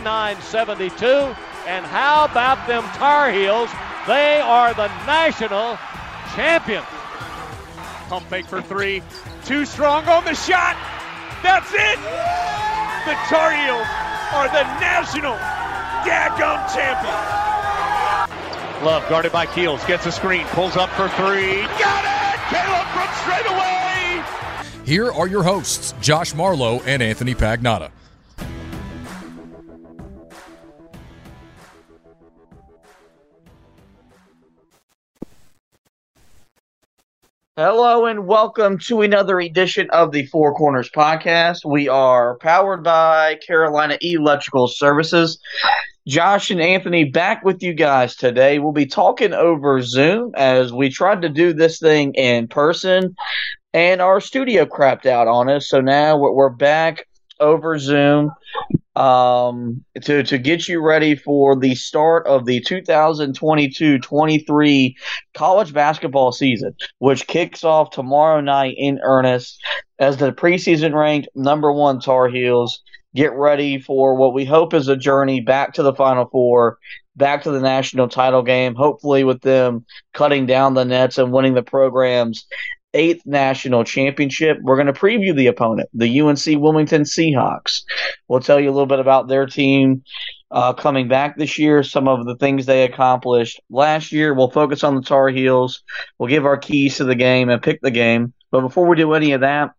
89-72. And how about them Tar Heels? They are the national champions. Pump fake for three. Too strong on the shot. That's it. The Tar Heels are the national daggum champions. Love guarded by Keels. Gets a screen. Pulls up for three. Got it. Caleb from straight away. Here are your hosts, Josh Marlowe and Anthony Pagnotta. Hello and welcome to another edition of the Four Corners podcast. We are powered by Carolina Electrical Services. Josh and Anthony back with you guys today. We'll be talking over Zoom as we tried to do this thing in person and our studio crapped out on us. So now we're, back over Zoom um, to, to get you ready for the start of the 2022-23 college basketball season, which kicks off tomorrow night in earnest as the preseason ranked number one Tar Heels get ready for what we hope is a journey back to the Final Four, back to the national title game, hopefully with them cutting down the nets and winning the program's eighth national championship. We're going to preview the opponent, the UNC Wilmington Seahawks. We'll tell you a little bit about their team uh, coming back this year, some of the things they accomplished last year. We'll focus on the Tar Heels. We'll give our keys to the game and pick the game. But before we do any of that,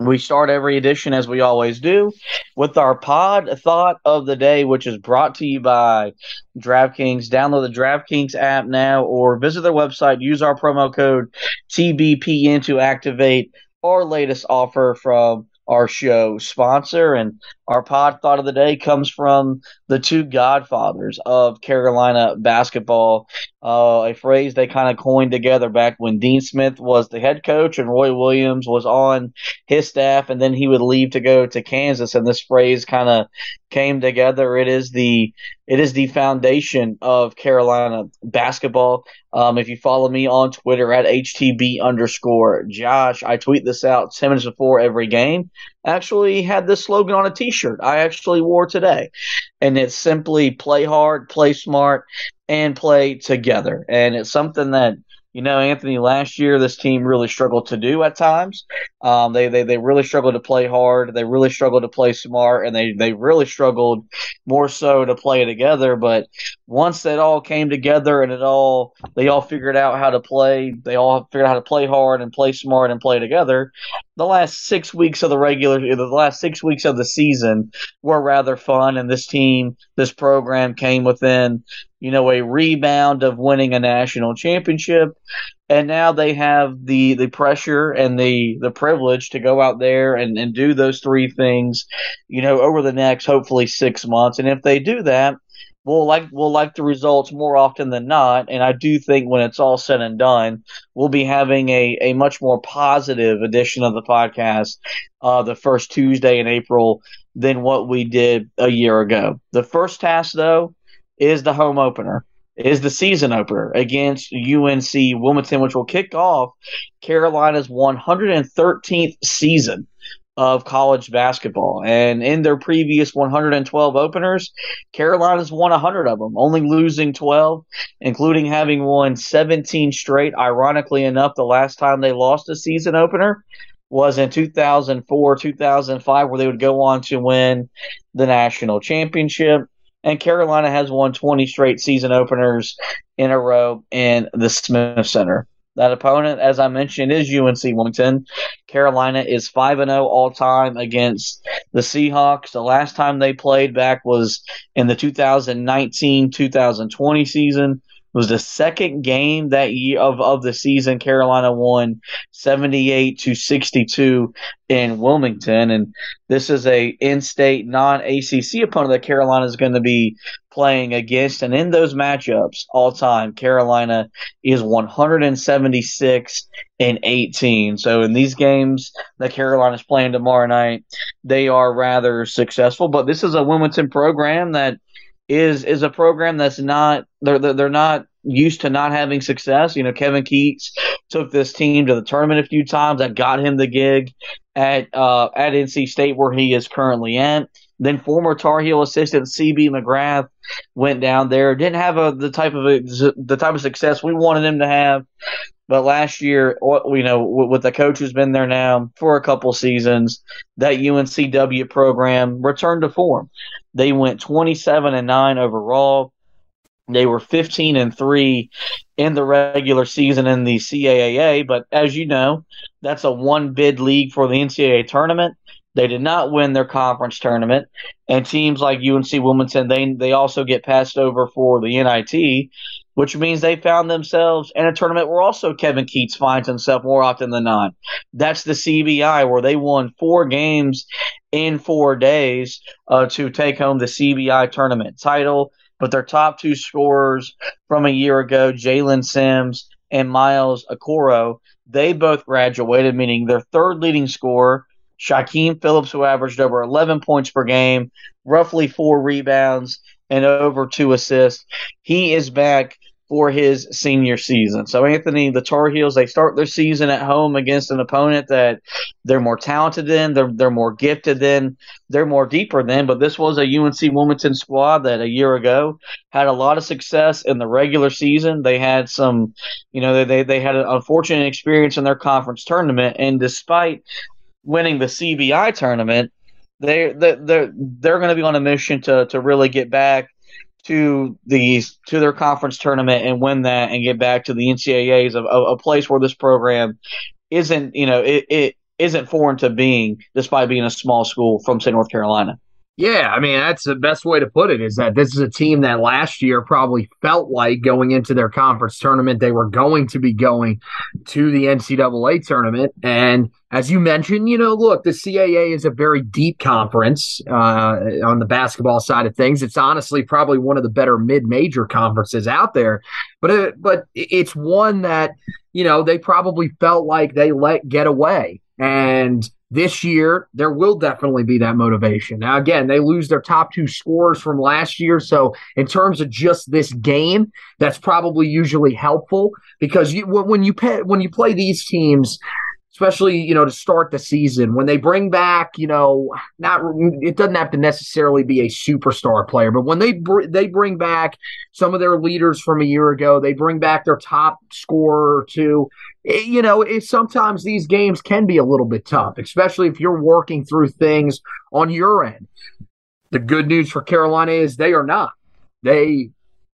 we start every edition as we always do with our pod thought of the day, which is brought to you by DraftKings. Download the DraftKings app now or visit their website. Use our promo code TBPN to activate our latest offer from our show sponsor. And our pod thought of the day comes from the two godfathers of Carolina basketball, uh, a phrase they kind of coined together back when Dean Smith was the head coach and Roy Williams was on his staff, and then he would leave to go to Kansas. And this phrase kind of came together. It is the it is the foundation of Carolina basketball. Um, if you follow me on Twitter at HTB underscore Josh, I tweet this out 10 minutes before every game. Actually, had this slogan on a t shirt I actually wore today. And it's simply play hard, play smart, and play together. And it's something that you know, Anthony, last year this team really struggled to do at times. Um, they, they they really struggled to play hard. They really struggled to play smart, and they they really struggled more so to play together. But once it all came together and it all they all figured out how to play, they all figured out how to play hard and play smart and play together. The last six weeks of the regular, the last six weeks of the season were rather fun, and this team, this program came within you know, a rebound of winning a national championship. And now they have the, the pressure and the, the privilege to go out there and, and do those three things, you know, over the next hopefully six months. And if they do that, we'll like we'll like the results more often than not. And I do think when it's all said and done, we'll be having a, a much more positive edition of the podcast uh, the first Tuesday in April than what we did a year ago. The first task though is the home opener, is the season opener against UNC Wilmington, which will kick off Carolina's 113th season of college basketball. And in their previous 112 openers, Carolina's won 100 of them, only losing 12, including having won 17 straight. Ironically enough, the last time they lost a season opener was in 2004, 2005, where they would go on to win the national championship. And Carolina has won 20 straight season openers in a row in the Smith Center. That opponent, as I mentioned, is UNC Wilmington. Carolina is 5 0 all time against the Seahawks. The last time they played back was in the 2019 2020 season. Was the second game that year of, of the season. Carolina won 78 to 62 in Wilmington. And this is a in-state non-ACC opponent that Carolina is going to be playing against. And in those matchups all time, Carolina is 176 and 18. So in these games that Carolina is playing tomorrow night, they are rather successful. But this is a Wilmington program that is is a program that's not they're they're not used to not having success. You know, Kevin Keatts took this team to the tournament a few times. That got him the gig at uh, at NC State where he is currently at. Then former Tar Heel assistant CB McGrath went down there. Didn't have a, the type of a, the type of success we wanted him to have. But last year, you know, with the coach who's been there now for a couple seasons, that UNCW program returned to form. They went 27 and 9 overall. They were 15 and 3 in the regular season in the CAAA, but as you know, that's a one bid league for the NCAA tournament. They did not win their conference tournament, and teams like UNC Wilmington they they also get passed over for the NIT, which means they found themselves in a tournament where also Kevin Keatts finds himself more often than not. That's the CBI where they won four games in four days uh, to take home the CBI tournament title. But their top two scorers from a year ago, Jaylen Sims and Miles Okauru, they both graduated, meaning their third leading scorer Shykeim Phillips, who averaged over 11 points per game, roughly four rebounds, and over two assists. He is back for his senior season. So, Anthony, the Tar Heels, they start their season at home against an opponent that they're more talented than, they're, they're more gifted than, they're more deeper than. But this was a UNC Wilmington squad that a year ago had a lot of success in the regular season. They had some, you know, they, they had an unfortunate experience in their conference tournament. And despite winning the CBI tournament, they they they're they're going to be on a mission to to really get back to these to their conference tournament and win that and get back to the NCAA's of a, a place where this program isn't you know it, it isn't foreign to being despite being a small school from say North Carolina. Yeah, I mean that's the best way to put it is that this is a team that last year probably felt like going into their conference tournament they were going to be going to the NCAA tournament, and as you mentioned, you know, look, the CAA is a very deep conference uh, on the basketball side of things. It's honestly probably one of the better mid-major conferences out there, but it, but it's one that you know they probably felt like they let get away. And this year, there will definitely be that motivation. Now, again, they lose their top two scorers from last year. So, in terms of just this game, that's probably usually helpful because you, when you pay, when you play these teams, especially you know to start the season. When they bring back you know not it doesn't have to necessarily be a superstar player but when they br- they bring back some of their leaders from a year ago they bring back their top scorer or two it, you know it, sometimes these games can be a little bit tough especially if you're working through things on your end. The good news for Carolina is they are not. They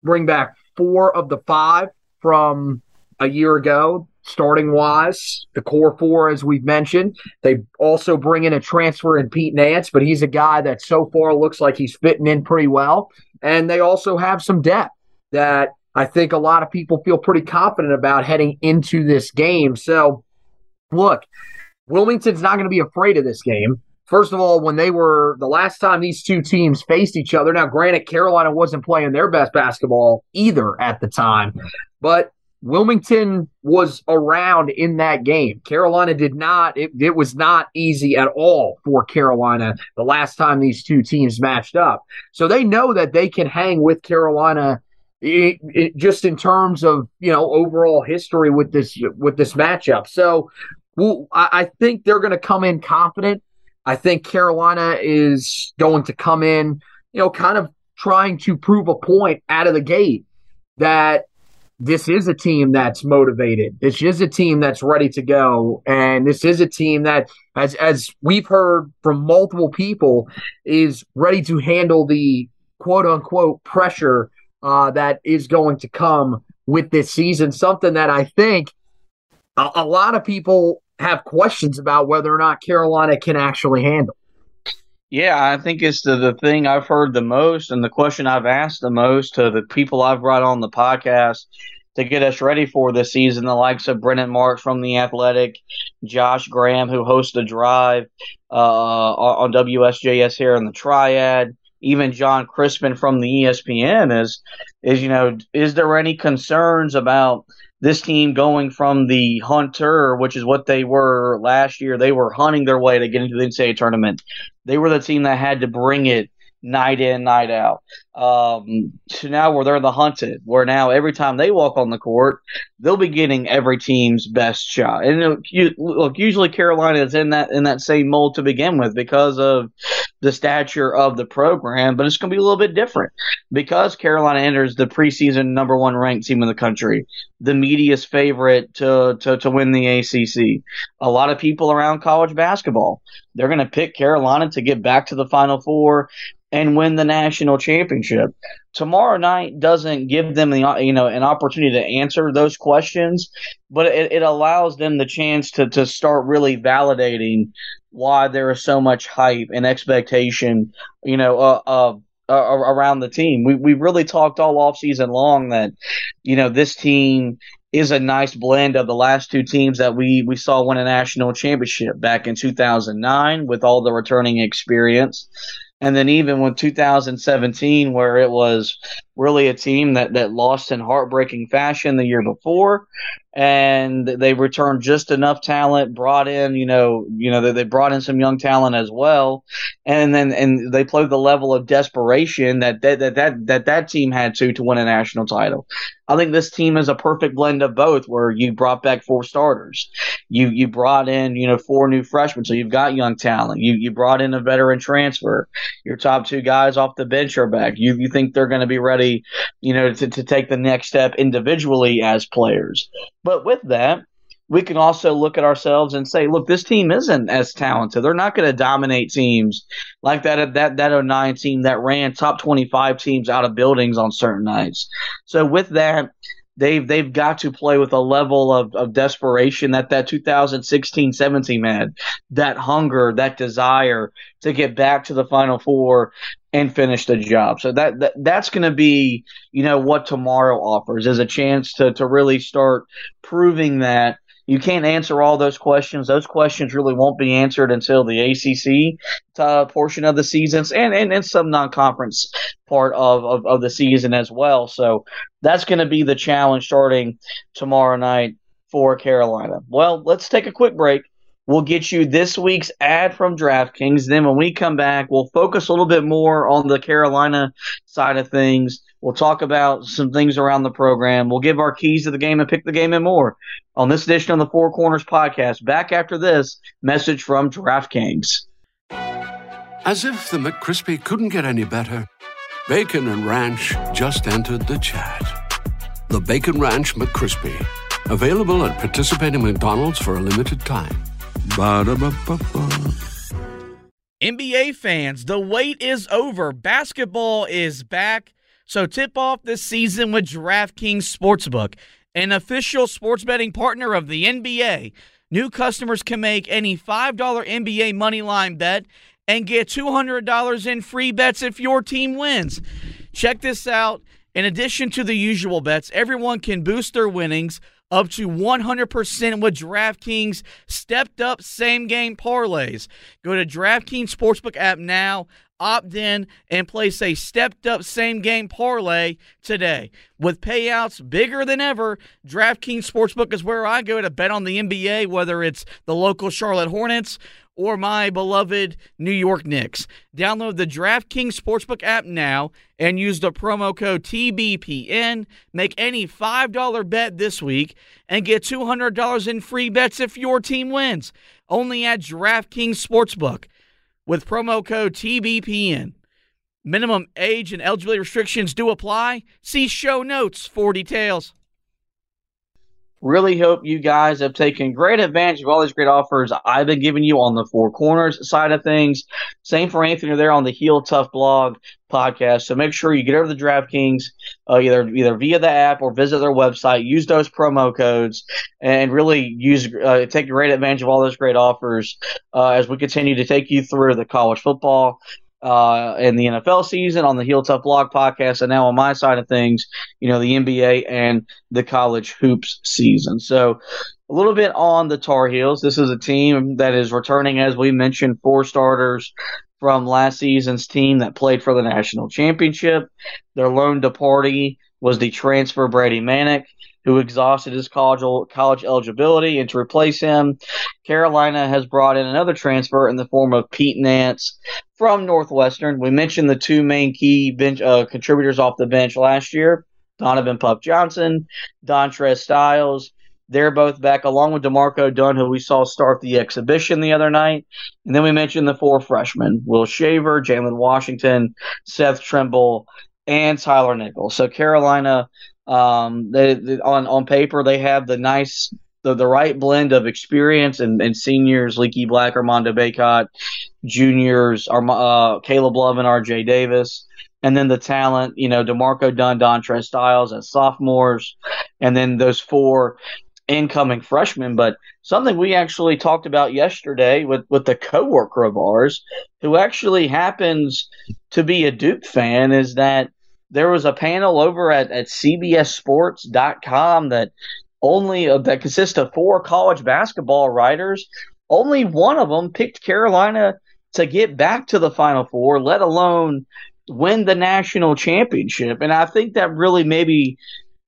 bring back four of the five from a year ago starting wise, the core four, as we've mentioned. They also bring in a transfer in Pete Nance, but he's a guy that so far looks like he's fitting in pretty well. And they also have some depth that I think a lot of people feel pretty confident about heading into this game. So, look, Wilmington's not going to be afraid of this game. First of all, when they were the last time these two teams faced each other, now granted, Carolina wasn't playing their best basketball either at the time, but Wilmington was around in that game. Carolina did not, it, it, was not easy at all for Carolina the last time these two teams matched up. So they know that they can hang with Carolina it, it, just in terms of, you know, overall history with this, with this matchup. So well, I, I think they're going to come in confident. I think Carolina is going to come in, you know, kind of trying to prove a point out of the gate that this is a team that's motivated. This is a team that's ready to go, and this is a team that, as as we've heard from multiple people, is ready to handle the quote unquote pressure uh, that is going to come with this season. Something that I think a, a lot of people have questions about whether or not Carolina can actually handle. Yeah, I think it's the, the thing I've heard the most and the question I've asked the most to the people I've brought on the podcast to get us ready for this season. The likes of Brendan Marks from The Athletic, Josh Graham, who hosts The Drive uh, on WSJS here in the Triad, even John Crispin from the ESPN is, is you know, is there any concerns about – this team going from the hunter, which is what they were last year, they were hunting their way to get into the NCAA tournament. They were the team that had to bring it night in, night out. Um, to now where they're the hunted, where now every time they walk on the court, they'll be getting every team's best shot. And look, usually Carolina is in that in that same mold to begin with because of the stature of the program, but it's going to be a little bit different because Carolina enters the preseason number one ranked team in the country, the media's favorite to, to, to win the ACC. A lot of people around college basketball, they're going to pick Carolina to get back to the Final Four and win the national championship. Tomorrow night doesn't give them the you know an opportunity to answer those questions, but it, it allows them the chance to to start really validating why there is so much hype and expectation, you know, uh, uh, uh, around the team. We we really talked all off season long that, you know, this team is a nice blend of the last two teams that we we saw win a national championship back in 2009 with all the returning experience and then even with 2017, where it was really a team that, that lost in heartbreaking fashion the year before, and they returned just enough talent, brought in, you know, you know, they, they brought in some young talent as well, and then and they played the level of desperation that that that that that, that team had to to win a national title. I think this team is a perfect blend of both, where you brought back four starters, you you brought in you know four new freshmen, so you've got young talent. You you brought in a veteran transfer. Your top two guys off the bench are back. You you think they're going to be ready, you know, to to take the next step individually as players. But with that, we can also look at ourselves and say, look, this team isn't as talented. They're not going to dominate teams like that that that 09 team that ran top 25 teams out of buildings on certain nights. So with that, they've they've got to play with a level of, of desperation that that 2016-17 had that hunger that desire to get back to the final four and finish the job so that, that that's going to be you know what tomorrow offers is a chance to to really start proving that you can't answer all those questions. Those questions really won't be answered until the ACC uh, portion of the seasons and, and, and some non conference part of, of, of the season as well. So that's going to be the challenge starting tomorrow night for Carolina. Well, let's take a quick break. We'll get you this week's ad from DraftKings. Then when we come back, we'll focus a little bit more on the Carolina side of things. We'll talk about some things around the program. We'll give our keys to the game and pick the game and more on this edition of the Four Corners podcast. Back after this message from DraftKings. As if the McCrispy couldn't get any better, Bacon and Ranch just entered the chat. The Bacon Ranch McCrispy, available at participating McDonald's for a limited time. Ba-da-ba-ba-ba. NBA fans, the wait is over. Basketball is back. So tip off this season with DraftKings Sportsbook, an official sports betting partner of the NBA. New customers can make any $5 NBA money line bet and get $200 in free bets if your team wins. Check this out. In addition to the usual bets, everyone can boost their winnings up to 100% with DraftKings stepped up same game parlays. Go to DraftKings Sportsbook app now, opt in, and place a stepped up same game parlay today. With payouts bigger than ever, DraftKings Sportsbook is where I go to bet on the NBA, whether it's the local Charlotte Hornets or my beloved New York Knicks. Download the DraftKings Sportsbook app now and use the promo code TBPN. Make any $5 bet this week and get $200 in free bets if your team wins. Only at DraftKings Sportsbook with promo code TBPN. Minimum age and eligibility restrictions do apply. See show notes for details. Really hope you guys have taken great advantage of all these great offers I've been giving you on the Four Corners side of things. Same for Anthony there on the Heel Tough blog podcast. So make sure you get over to DraftKings, uh, either either via the app or visit their website. Use those promo codes and really use uh, take great advantage of all those great offers uh, as we continue to take you through the college football uh, in the NFL season on the Heel Tough Blog podcast, and now on my side of things, you know, the NBA and the college hoops season. So, a little bit on the Tar Heels. This is a team that is returning, as we mentioned, four starters from last season's team that played for the national championship. Their lone departee was the transfer Brady Manek who exhausted his college, college eligibility, and to replace him, Carolina has brought in another transfer in the form of Pete Nance from Northwestern. We mentioned the two main key bench uh, contributors off the bench last year: Donovan Puff Johnson, Dontrez Styles. They're both back, along with D'Marco Dunn, who we saw start the exhibition the other night. And then we mentioned the four freshmen: Will Shaver, Jalen Washington, Seth Trimble, and Tyler Nichols. So Carolina um, they, they, on on paper they have the nice the, the right blend of experience and, and seniors Leaky Black, Armando Bacot, juniors uh, Caleb Love and R.J. Davis, and then the talent you know D'Marco Dunn, Dontrez Styles as sophomores, and then those four incoming freshmen. But something we actually talked about yesterday with with the coworker of ours who actually happens to be a Duke fan is that there was a panel over at, at CBSSports.com that only uh, that consists of four college basketball writers. Only one of them picked Carolina to get back to the Final Four, let alone win the national championship. And I think that really maybe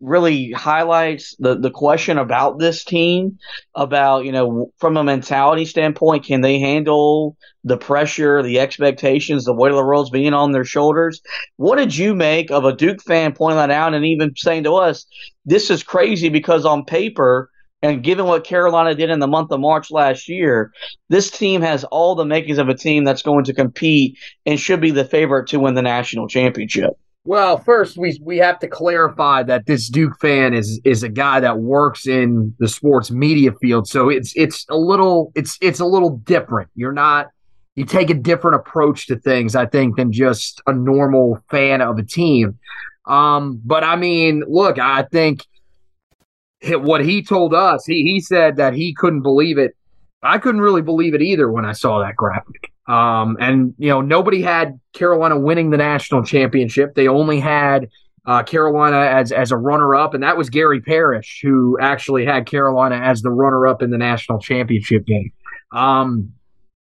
really highlights the, the question about this team about you know from a mentality standpoint can they handle the pressure the expectations the weight of the world's being on their shoulders what did you make of a duke fan pointing that out and even saying to us this is crazy because on paper and given what Carolina did in the month of March last year, this team has all the makings of a team that's going to compete and should be the favorite to win the national championship. Well, first we we have to clarify that this Duke fan is is a guy that works in the sports media field, so it's it's a little it's it's a little different. You're not you take a different approach to things, I think, than just a normal fan of a team. Um, but I mean, look, I think what he told us, he he said that he couldn't believe it. I couldn't really believe it either when I saw that graphic. Um, and you know, nobody had Carolina winning the national championship. They only had uh, Carolina as as a runner up, and that was Gary Parrish who actually had Carolina as the runner up in the national championship game. Um,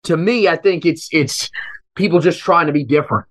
to me, I think it's it's people just trying to be different.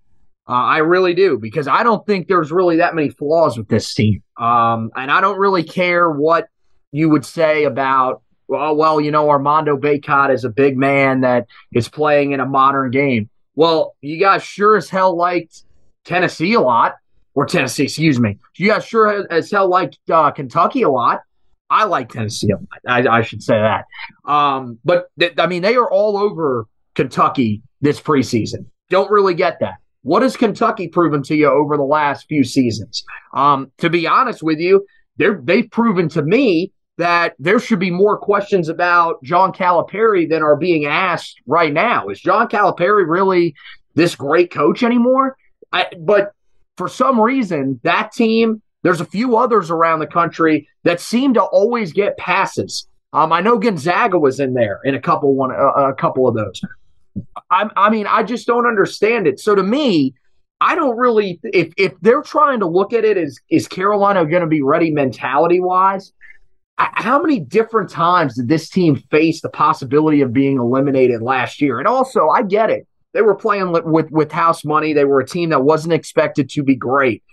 Uh, I really do because I don't think there's really that many flaws with this team, um, and I don't really care what you would say about well, well, you know, Armando Bacot is a big man that is playing in a modern game. Well, you guys sure as hell liked Tennessee a lot, or Tennessee, excuse me. You guys sure as hell liked uh, Kentucky a lot. I like Tennessee a lot. I, I should say that. Um, but th- I mean, they are all over Kentucky this preseason. Don't really get that. What has Kentucky proven to you over the last few seasons? Um, to be honest with you, they're, they've proven to me that there should be more questions about John Calipari than are being asked right now. Is John Calipari really this great coach anymore? I, but for some reason, that team, there's a few others around the country that seem to always get passes. Um, I know Gonzaga was in there in a couple one uh, a couple of those. I, I mean, I just don't understand it. So to me, I don't really if if they're trying to look at it as is Carolina going to be ready mentality wise how many different times did this team face the possibility of being eliminated last year? And also, I get it. They were playing with, with house money. They were a team that wasn't expected to be great.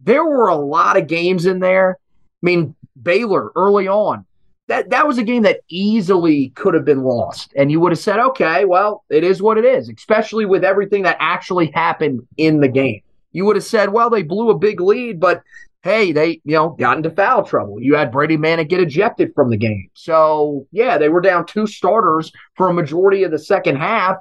There were a lot of games in there. I mean, Baylor early on, that, that was a game that easily could have been lost. And you would have said, okay, well, it is what it is, especially with everything that actually happened in the game. You would have said, well, they blew a big lead, but hey, they, you know, got into foul trouble. You had Brady Manek get ejected from the game. So, yeah, they were down two starters for a majority of the second half.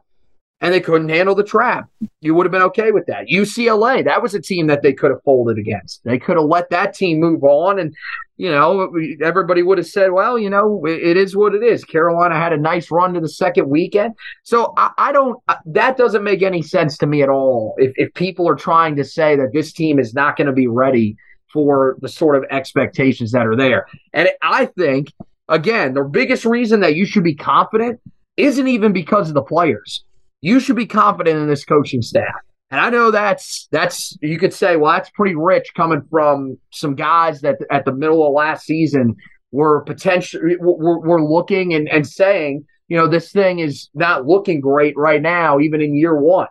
and they couldn't handle the trap. You would have been okay with that. UCLA, that was a team that they could have folded against. They could have let that team move on, and you know everybody would have said, "Well, you know, it is what it is." Carolina had a nice run to the second weekend, so I, I don't. Uh, that doesn't make any sense to me at all. If if people are trying to say that this team is not going to be ready for the sort of expectations that are there, and I think again, the biggest reason that you should be confident isn't even because of the players. You should be confident in this coaching staff. And I know that's that's you could say, well, that's pretty rich coming from some guys that at the middle of last season were potentially were, were looking and, and saying, you know, this thing is not looking great right now, even in year one.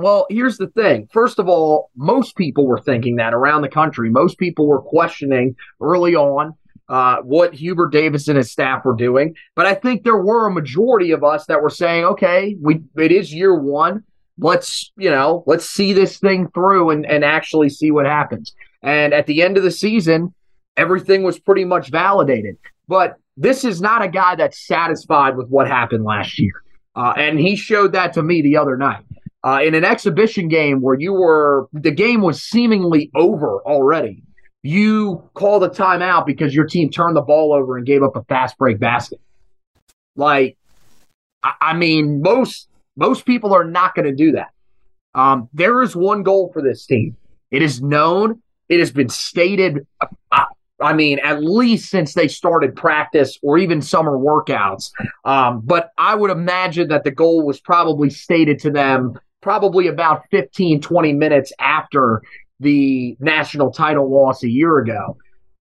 Well, here's the thing. First of all, most people were thinking that around the country. Most people were questioning early on uh, what Hubert Davis and his staff were doing. But I think there were a majority of us that were saying, okay, we it is year one. Let's, you know, let's see this thing through and, and actually see what happens. And at the end of the season, everything was pretty much validated. But this is not a guy that's satisfied with what happened last year. Uh, and he showed that to me the other night. Uh, in an exhibition game where you were, the game was seemingly over already you called a timeout because your team turned the ball over and gave up a fast break basket. Like, I, I mean, most most people are not going to do that. Um, there is one goal for this team. It is known. It has been stated. Uh, I mean, at least since they started practice or even summer workouts. Um, but I would imagine that the goal was probably stated to them probably about 15, 20 minutes after the national title loss a year ago.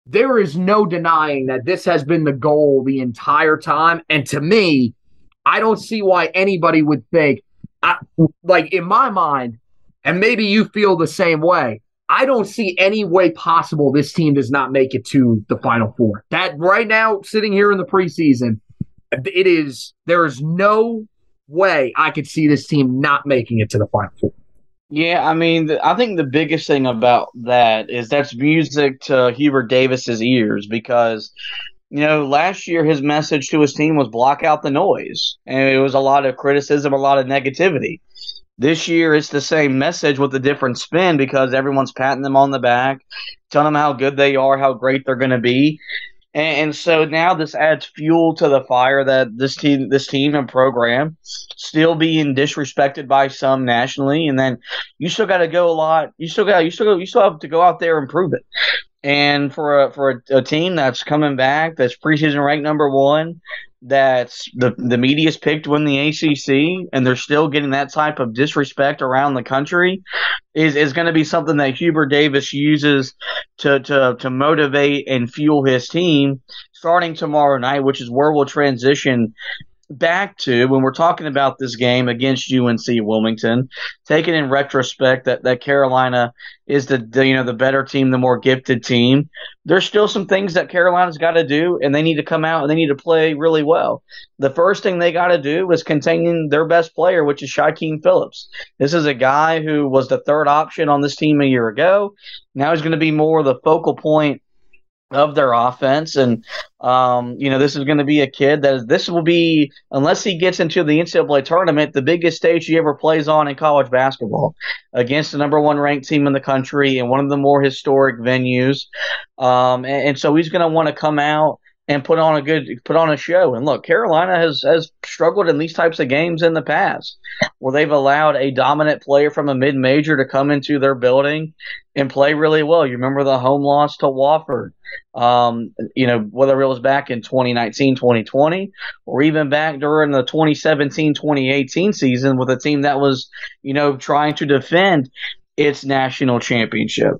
There is no denying that this has been the goal the entire time. And to me, I don't see why anybody would think, I, like in my mind, and maybe you feel the same way. I don't see any way possible this team does not make it to the Final Four. That right now, sitting here in the preseason, it is there is no way I could see this team not making it to the Final Four. Yeah, I mean, the, I think the biggest thing about that is that's music to Hubert Davis's ears because, you know, last year his message to his team was block out the noise, and it was a lot of criticism, a lot of negativity. This year it's the same message with a different spin because everyone's patting them on the back, telling them how good they are, how great they're going to be, and, and, so now this adds fuel to the fire that this team, this team and program, still being disrespected by some nationally, and then you still got to go a lot. You still got you still you still have to go out there and prove it. And for a, for a, a team that's coming back, that's preseason ranked number one, that's the the media's picked to win the ACC, and they're still getting that type of disrespect around the country, is is going to be something that Hubert Davis uses to to to motivate and fuel his team starting tomorrow night, which is where we'll transition back to when we're talking about this game against UNC Wilmington, taking in retrospect that, that Carolina is the, the you know the better team, the more gifted team. There's still some things that Carolina's got to do, and they need to come out and they need to play really well. The first thing they got to do is contain their best player, which is Shykeim Phillips. This is a guy who was the third option on this team a year ago. Now he's going to be more the focal point of their offense. And, um, you know, this is going to be a kid that this will be, unless he gets into the NCAA tournament, the biggest stage he ever plays on in college basketball against the number one ranked team in the country and one of the more historic venues. Um, and, and so he's going to want to come out and put on a good put on a show. And look, Carolina has has struggled in these types of games in the past, where they've allowed a dominant player from a mid major to come into their building and play really well. You remember the home loss to Wofford, um, you know, whether it was back in 2019, 2020, or even back during the 2017, 2018 season with a team that was, you know, trying to defend its national championship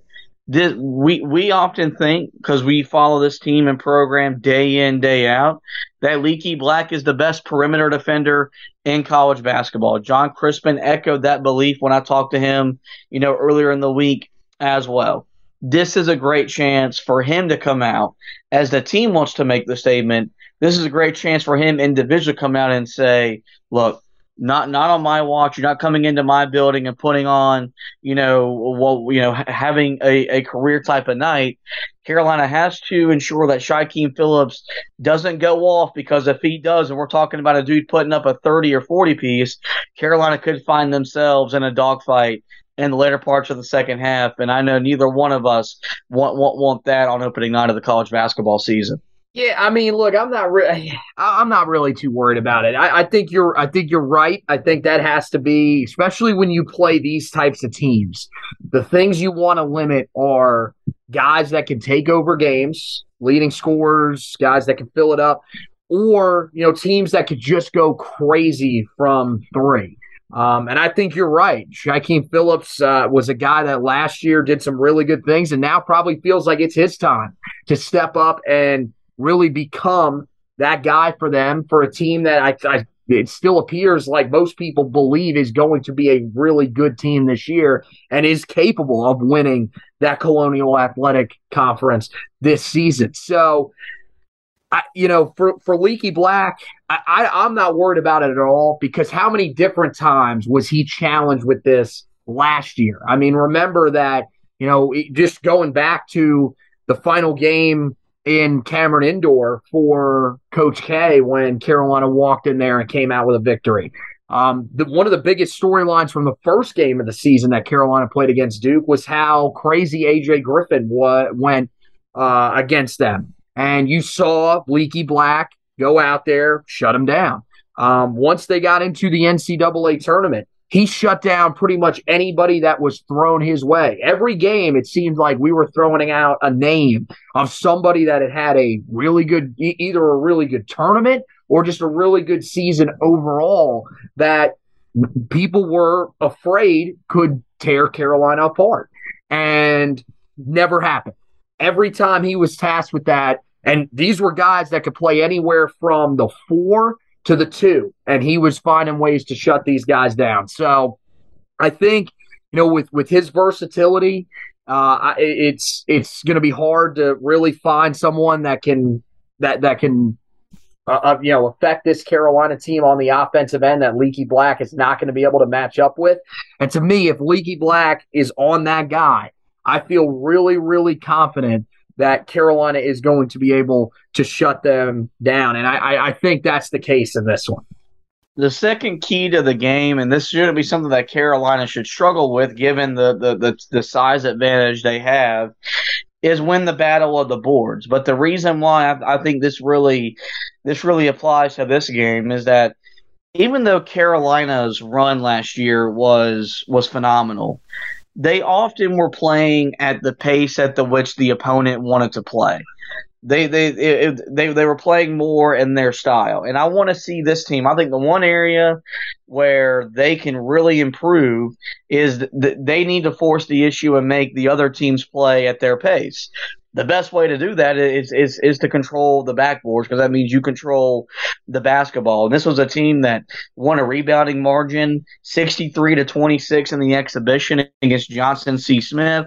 this, we we often think because we follow this team and program day in day out that Leaky Black is the best perimeter defender in college basketball. John Crispin echoed that belief when I talked to him, you know, earlier in the week as well. This is a great chance for him to come out as the team wants to make the statement. This is a great chance for him individually to come out and say, "Look, not not on my watch. You're not coming into my building and putting on, you know, what you know, having a, a career type of night. Carolina has to ensure that Shykeim Phillips doesn't go off because if he does, and we're talking about a dude putting up a 30 or 40 piece, Carolina could find themselves in a dogfight in the later parts of the second half. And I know neither one of us want want, want that on opening night of the college basketball season. Yeah, I mean, look, I'm not really, I'm not really too worried about it. I, I, think you're, I think you're right. I think that has to be, especially when you play these types of teams. The things you want to limit are guys that can take over games, leading scorers, guys that can fill it up, or you know, teams that could just go crazy from three. Um, and I think you're right. Shykeim Phillips uh, was a guy that last year did some really good things, and now probably feels like it's his time to step up and really become that guy for them for a team that I, I it still appears like most people believe is going to be a really good team this year and is capable of winning that Colonial Athletic Conference this season. So, I, you know, for for Leaky Black, I, I, I'm not worried about it at all because how many different times was he challenged with this last year? I mean, remember that you know just going back to the final game in Cameron Indoor for Coach K when Carolina walked in there and came out with a victory. Um, the, one of the biggest storylines from the first game of the season that Carolina played against Duke was how crazy AJ Griffin wa- went uh, against them. And you saw Leaky Black go out there, shut him down. Um, once they got into the NCAA tournament, he shut down pretty much anybody that was thrown his way. Every game, it seemed like we were throwing out a name of somebody that had had a really good, either a really good tournament or just a really good season overall that people were afraid could tear Carolina apart. And never happened. Every time he was tasked with that, and these were guys that could play anywhere from the four to the two, and he was finding ways to shut these guys down. So I think you know with with his versatility, uh, it's it's going to be hard to really find someone that can that that can uh, uh, you know affect this Carolina team on the offensive end that Leaky Black is not going to be able to match up with. And to me, if Leaky Black is on that guy, I feel really really confident that Carolina is going to be able to shut them down. And I, I, think that's the case in this one. The second key to the game, and this shouldn't be something that Carolina should struggle with given the, the, the, the size advantage they have, is win the battle of the boards. But the reason why I, I think this really this really applies to this game is that even though Carolina's run last year was was phenomenal, they often were playing at the pace at the which the opponent wanted to play. They they it, they they were playing more in their style, and I want to see this team. I think the one area where they can really improve is that they need to force the issue and make the other teams play at their pace the best way to do that is is is to control the backboards because that means you control the basketball. And this was a team that won a rebounding margin, sixty three to twenty six in the exhibition against Johnson C. Smith.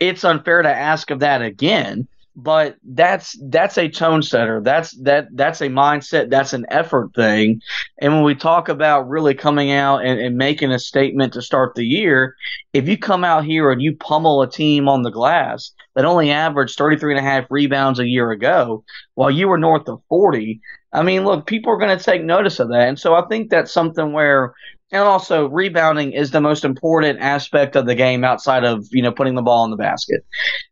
It's unfair to ask of that again but that's that's a tone setter. That's that that's a mindset. That's an effort thing. And when we talk about really coming out and, and making a statement to start the year, if you come out here and you pummel a team on the glass that only averaged 33 and a half rebounds a year ago, while you were north of 40, I mean, look, people are going to take notice of that. And so I think that's something where and also rebounding is the most important aspect of the game outside of you know putting the ball in the basket.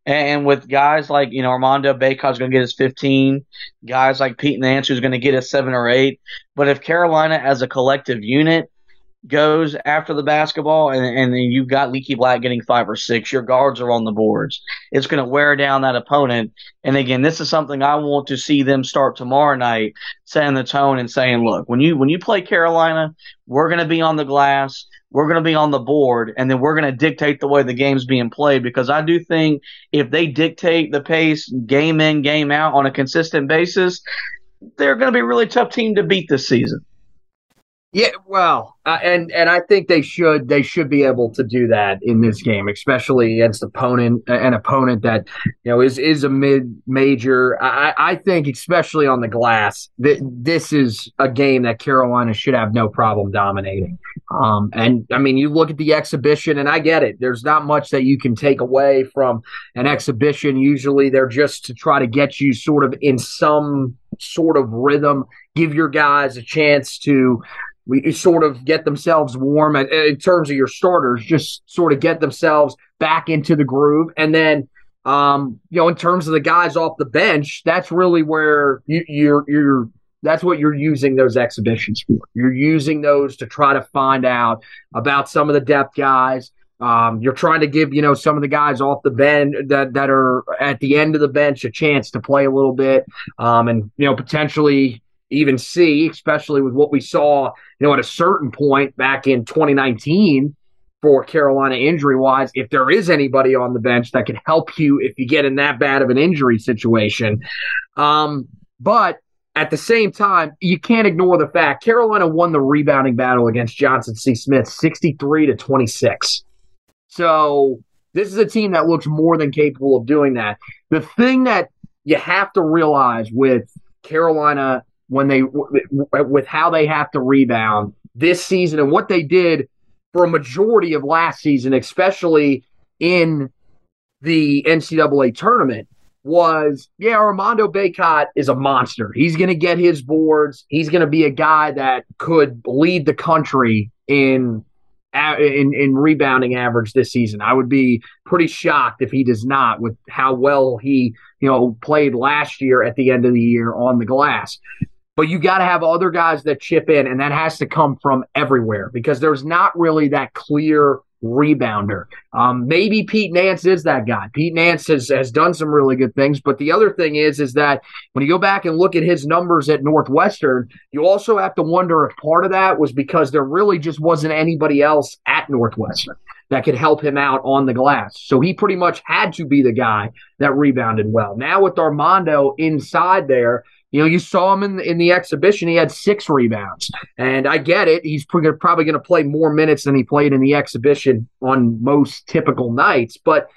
And with guys like you know Armando Bacot's going to get his 15, guys like Pete Nance who's going to get his seven or eight. But if Carolina as a collective unit goes after the basketball and, and then you've got Leaky Black getting five or six, your guards are on the boards. It's going to wear down that opponent. And again, this is something I want to see them start tomorrow night, setting the tone and saying, look, when you when you play Carolina, we're going to be on the glass. We're going to be on the board, and then we're going to dictate the way the game's being played. Because I do think if they dictate the pace game in, game out on a consistent basis, they're going to be a really tough team to beat this season. Yeah, well, uh, and and I think they should they should be able to do that in this game, especially against opponent an opponent that you know is is a mid major. I, I think especially on the glass, that this is a game that Carolina should have no problem dominating. Um, and I mean, you look at the exhibition, and I get it. There's not much that you can take away from an exhibition. Usually, they're just to try to get you sort of in some sort of rhythm, give your guys a chance to we sort of get themselves warm and, in terms of your starters, just sort of get themselves back into the groove. And then, um, you know, in terms of the guys off the bench, that's really where you, you're, you're, that's what you're using those exhibitions for. You're using those to try to find out about some of the depth guys. Um, you're trying to give, you know, some of the guys off the bench that, that are at the end of the bench a chance to play a little bit. Um, and, you know, potentially, even see, especially with what we saw, you know, at a certain point back in 2019 for Carolina injury wise, if there is anybody on the bench that can help you if you get in that bad of an injury situation. Um, but at the same time, you can't ignore the fact Carolina won the rebounding battle against Johnson C. Smith 63 to 26. So this is a team that looks more than capable of doing that. The thing that you have to realize with Carolina when they with how they have to rebound this season and what they did for a majority of last season, especially in the NCAA tournament, was yeah, Armando Bacot is a monster. He's going to get his boards. He's going to be a guy that could lead the country in in in rebounding average this season. I would be pretty shocked if he does not with how well he, you know, played last year at the end of the year on the glass but you got to have other guys that chip in, and that has to come from everywhere because there's not really that clear rebounder. Um, maybe Pete Nance is that guy. Pete Nance has, has done some really good things, but the other thing is is that when you go back and look at his numbers at Northwestern, you also have to wonder if part of that was because there really just wasn't anybody else at Northwestern that could help him out on the glass. So he pretty much had to be the guy that rebounded well. Now with Armando inside there, you know, you saw him in the, in the exhibition. He had six rebounds, and I get it. He's probably going to play more minutes than he played in the exhibition on most typical nights. But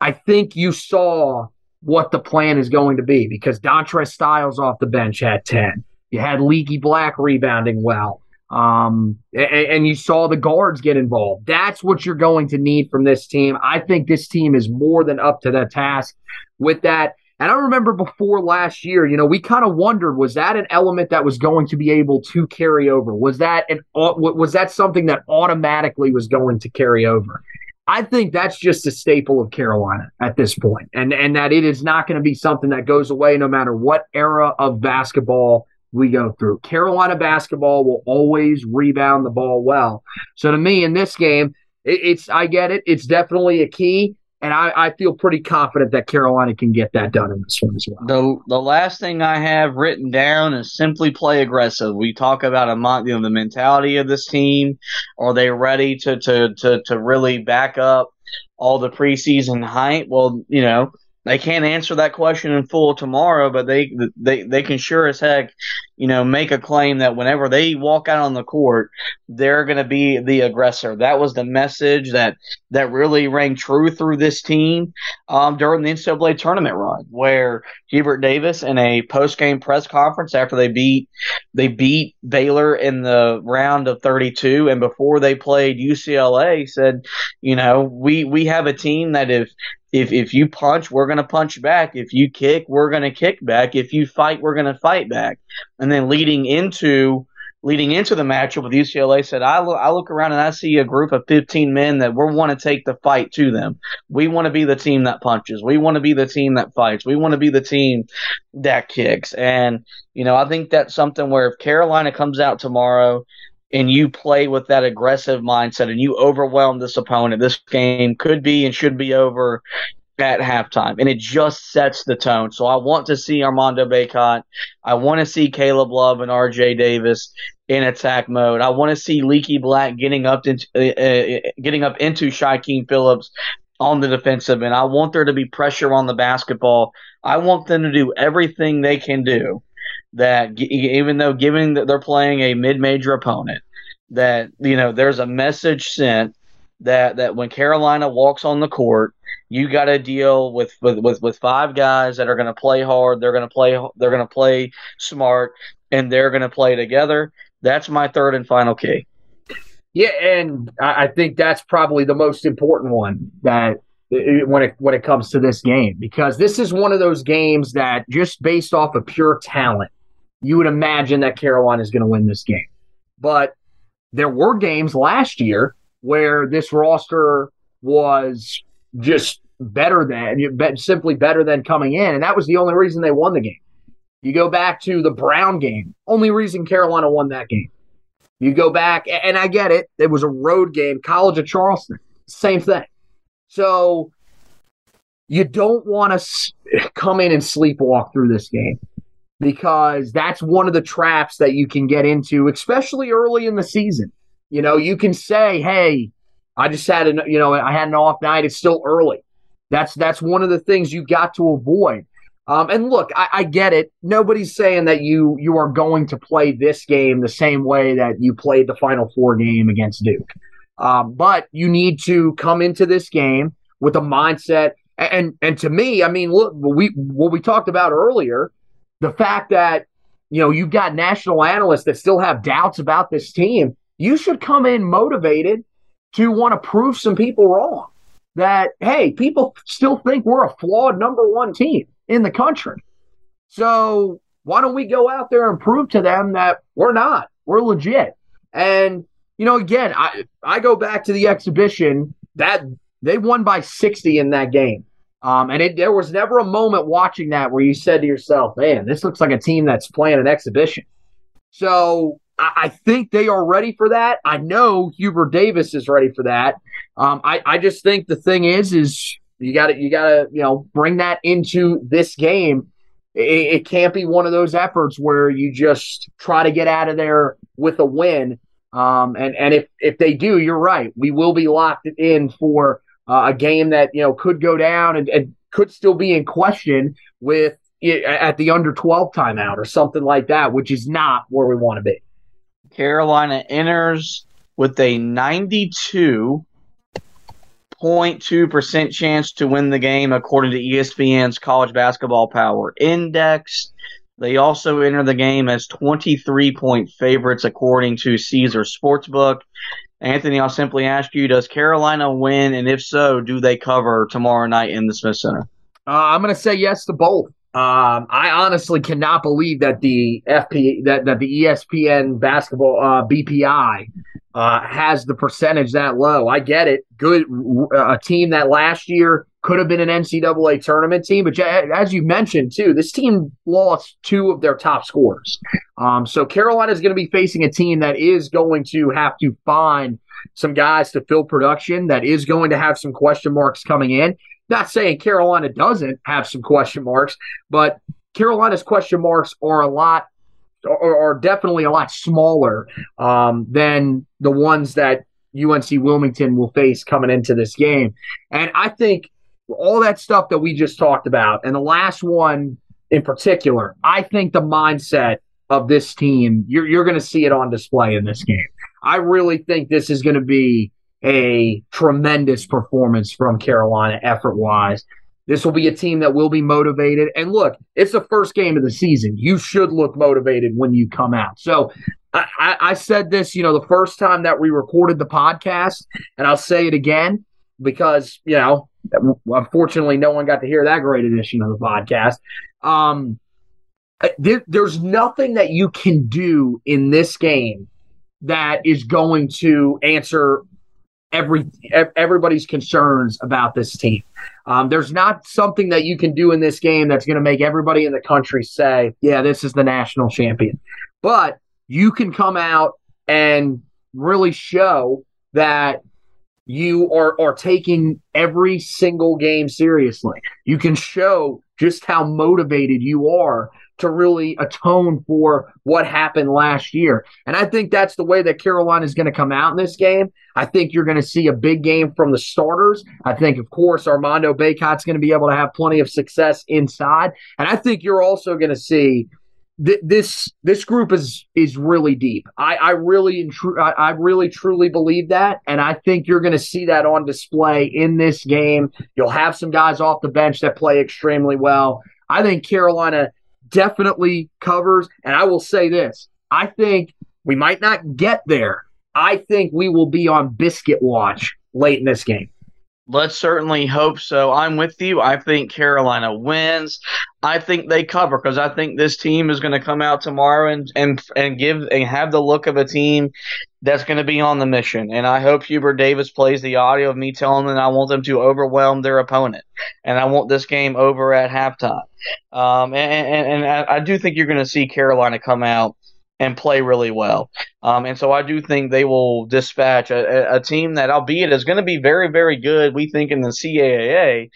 I think you saw what the plan is going to be because Dontrez Styles off the bench had ten. You had Leaky Black rebounding well. Um, and, and, you saw the guards get involved. That's what you're going to need from this team. I think this team is more than up to the task with that. And I remember before last year, you know, we kind of wondered was that an element that was going to be able to carry over? Was that an was that something that automatically was going to carry over? I think that's just a staple of Carolina at this point, and and that it is not going to be something that goes away no matter what era of basketball we go through. Carolina basketball will always rebound the ball well. So to me, in this game, it, it's I get it. It's definitely a key. And I, I, feel pretty confident that Carolina can get that done in this one as well. The the last thing I have written down is simply play aggressive. We talk about a you know the mentality of this team. Are they ready to to to to really back up all the preseason hype? Well, you know they can't answer that question in full tomorrow, but they they they can sure as heck, you know, make a claim that whenever they walk out on the court, they're going to be the aggressor. That was the message that that really rang true through this team um, during the NCAA tournament run, where Hubert Davis in a post game press conference after they beat they beat Baylor in the round of 32, and before they played UCLA, said, you know, we we have a team that if if if you punch, we're going to punch back. If you kick, we're going to kick back. If you fight, we're going to fight back. And then leading into leading into the matchup with UCLA, said I I look around and I see a group of 15 men that we want to take the fight to them. We want to be the team that punches. We want to be the team that fights. We want to be the team that kicks. And you know, I think that's something where if Carolina comes out tomorrow and you play with that aggressive mindset and you overwhelm this opponent, this game could be and should be over at halftime. And it just sets the tone. So I want to see Armando Bacot. I want to see Caleb Love and RJ Davis in attack mode. I want to see Leaky Black getting up into uh, uh, getting up into Shykeim Phillips on the defensive end. I want there to be pressure on the basketball. I want them to do everything they can do that even though given that they're playing a mid-major opponent, that you know there's a message sent that that when Carolina walks on the court, you got to deal with, with with with five guys that are going to play hard. They're going to play. They're going to play smart, and they're going to play together. That's my third and final key. Yeah, and I think that's probably the most important one that when it when it comes to this game because this is one of those games that just based off of pure talent, you would imagine that Carolina is going to win this game. But there were games last year where this roster was just better than simply better than coming in, and that was the only reason they won the game. You go back to the Brown game, only reason Carolina won that game. You go back, and I get it. It was a road game, College of Charleston, same thing. So you don't want to come in and sleepwalk through this game because that's one of the traps that you can get into, especially early in the season. You know, you can say, "Hey, I just had an, you know, I had an off night. It's still early." That's that's one of the things you got to avoid. Um, and look, I, I, get it. Nobody's saying that you you are going to play this game the same way that you played the Final Four game against Duke. Um, but you need to come into this game with a mindset. And and to me, I mean, look, we what we talked about earlier, the fact that you know you've got national analysts that still have doubts about this team. You should come in motivated to want to prove some people wrong. That hey, people still think we're a flawed number one team in the country. So why don't we go out there and prove to them that we're not? We're legit. And you know, again, I I go back to the exhibition that they won by 60 in that game. Um, and it, there was never a moment watching that where you said to yourself, man, this looks like a team that's playing an exhibition. So I, I think they are ready for that. I know Hubert Davis is ready for that. Um, I, I just think the thing is, is you got to, you got to, you know, bring that into this game. It, it can't be one of those efforts where you just try to get out of there with a win um, and and if if they do, you're right. We will be locked in for uh, a game that you know could go down and, and could still be in question with at the under 12 timeout or something like that, which is not where we want to be. Carolina enters with a 92.2% chance to win the game, according to ESPN's College Basketball Power Index. They also enter the game as 23 point favorites according to Caesar Sportsbook. Anthony, I'll simply ask you Does Carolina win? And if so, do they cover tomorrow night in the Smith Center? Uh, I'm going to say yes to both. Um, I honestly cannot believe that the FP that, that the ESPN basketball uh, BPI uh, has the percentage that low. I get it. Good a team that last year could have been an NCAA tournament team. But as you mentioned, too, this team lost two of their top scorers. Um, so Carolina is going to be facing a team that is going to have to find some guys to fill production, that is going to have some question marks coming in. Not saying Carolina doesn't have some question marks, but Carolina's question marks are a lot are, are definitely a lot smaller um, than the ones that UNC Wilmington will face coming into this game. And I think all that stuff that we just talked about, and the last one in particular, I think the mindset of this team, you're, you're going to see it on display in this game. I really think this is going to be a tremendous performance from Carolina effort wise. This will be a team that will be motivated. And look, it's the first game of the season. You should look motivated when you come out. So I, I, said this, you know, the first time that we recorded the podcast, and I'll say it again because, you know, Unfortunately, no one got to hear that great edition of the podcast. Um, there, there's nothing that you can do in this game that is going to answer every everybody's concerns about this team. Um, there's not something that you can do in this game that's going to make everybody in the country say, "Yeah, this is the national champion." But you can come out and really show that you are are taking every single game seriously. You can show just how motivated you are to really atone for what happened last year. And I think that's the way that Carolina is going to come out in this game. I think you're going to see a big game from the starters. I think, of course, Armando Bacot's going to be able to have plenty of success inside. And I think you're also going to see th- this this group is is really deep. I, I really tru- I, I really truly believe that, and I think you're going to see that on display in this game. You'll have some guys off the bench that play extremely well. I think Carolina definitely covers, and I will say this: I think we might not get there. I think we will be on biscuit watch late in this game. Let's certainly hope so. I'm with you. I think Carolina wins. I think they cover because I think this team is going to come out tomorrow and and and give and have the look of a team that's going to be on the mission. And I hope Hubert Davis plays the audio of me telling them I want them to overwhelm their opponent, and I want this game over at halftime. Um, and and, and I, I do think you're going to see Carolina come out and play really well. Um, and so I do think they will dispatch a, a team that, albeit is going to be very, very good, we think, in the CAA,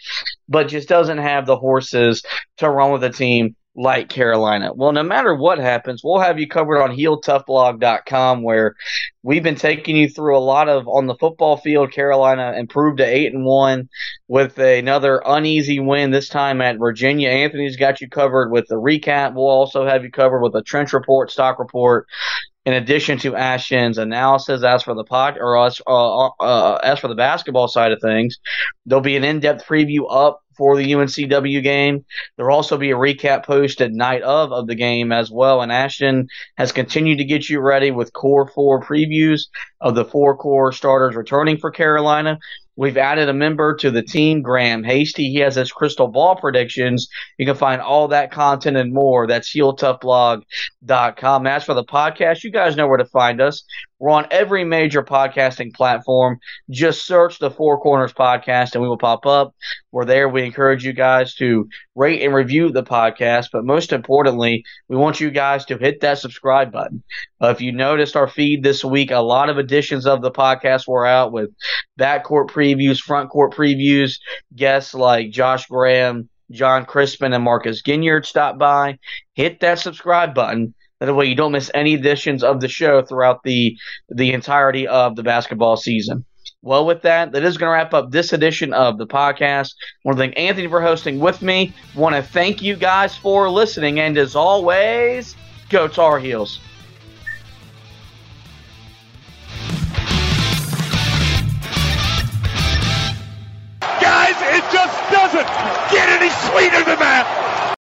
but just doesn't have the horses to run with a team like Carolina. Well, no matter what happens, we'll have you covered on heeltoughblog.com where we've been taking you through a lot of on the football field. Carolina improved to eight and one with another uneasy win this time at Virginia. Anthony's got you covered with the recap. We'll also have you covered with a trench report, stock report, in addition to Ashton's analysis, as for the pod or as, uh, uh, as for the basketball side of things, there'll be an in-depth preview up for the UNCW game. There'll also be a recap posted night of of the game as well. And Ashton has continued to get you ready with core four previews of the four core starters returning for Carolina. We've added a member to the team, Graham Hasty. He has his crystal ball predictions. You can find all that content and more. That's heeltoughblog.com. As for the podcast, you guys know where to find us. We're on every major podcasting platform. Just search the Four Corners Podcast and we will pop up. We're there. We encourage you guys to rate and review the podcast, but most importantly, we want you guys to hit that subscribe button. Uh, if you noticed our feed this week, a lot of editions of the podcast were out with backcourt previews, front court previews, guests like Josh Graham, John Crispin, and Marcus Ginyard stop by. Hit that subscribe button that way you don't miss any editions of the show throughout the the entirety of the basketball season. Well, with that, that is going to wrap up this edition of the podcast. I want to thank Anthony for hosting with me. I want to thank you guys for listening. And as always, go Tar Heels. Guys, it just doesn't get any sweeter than that.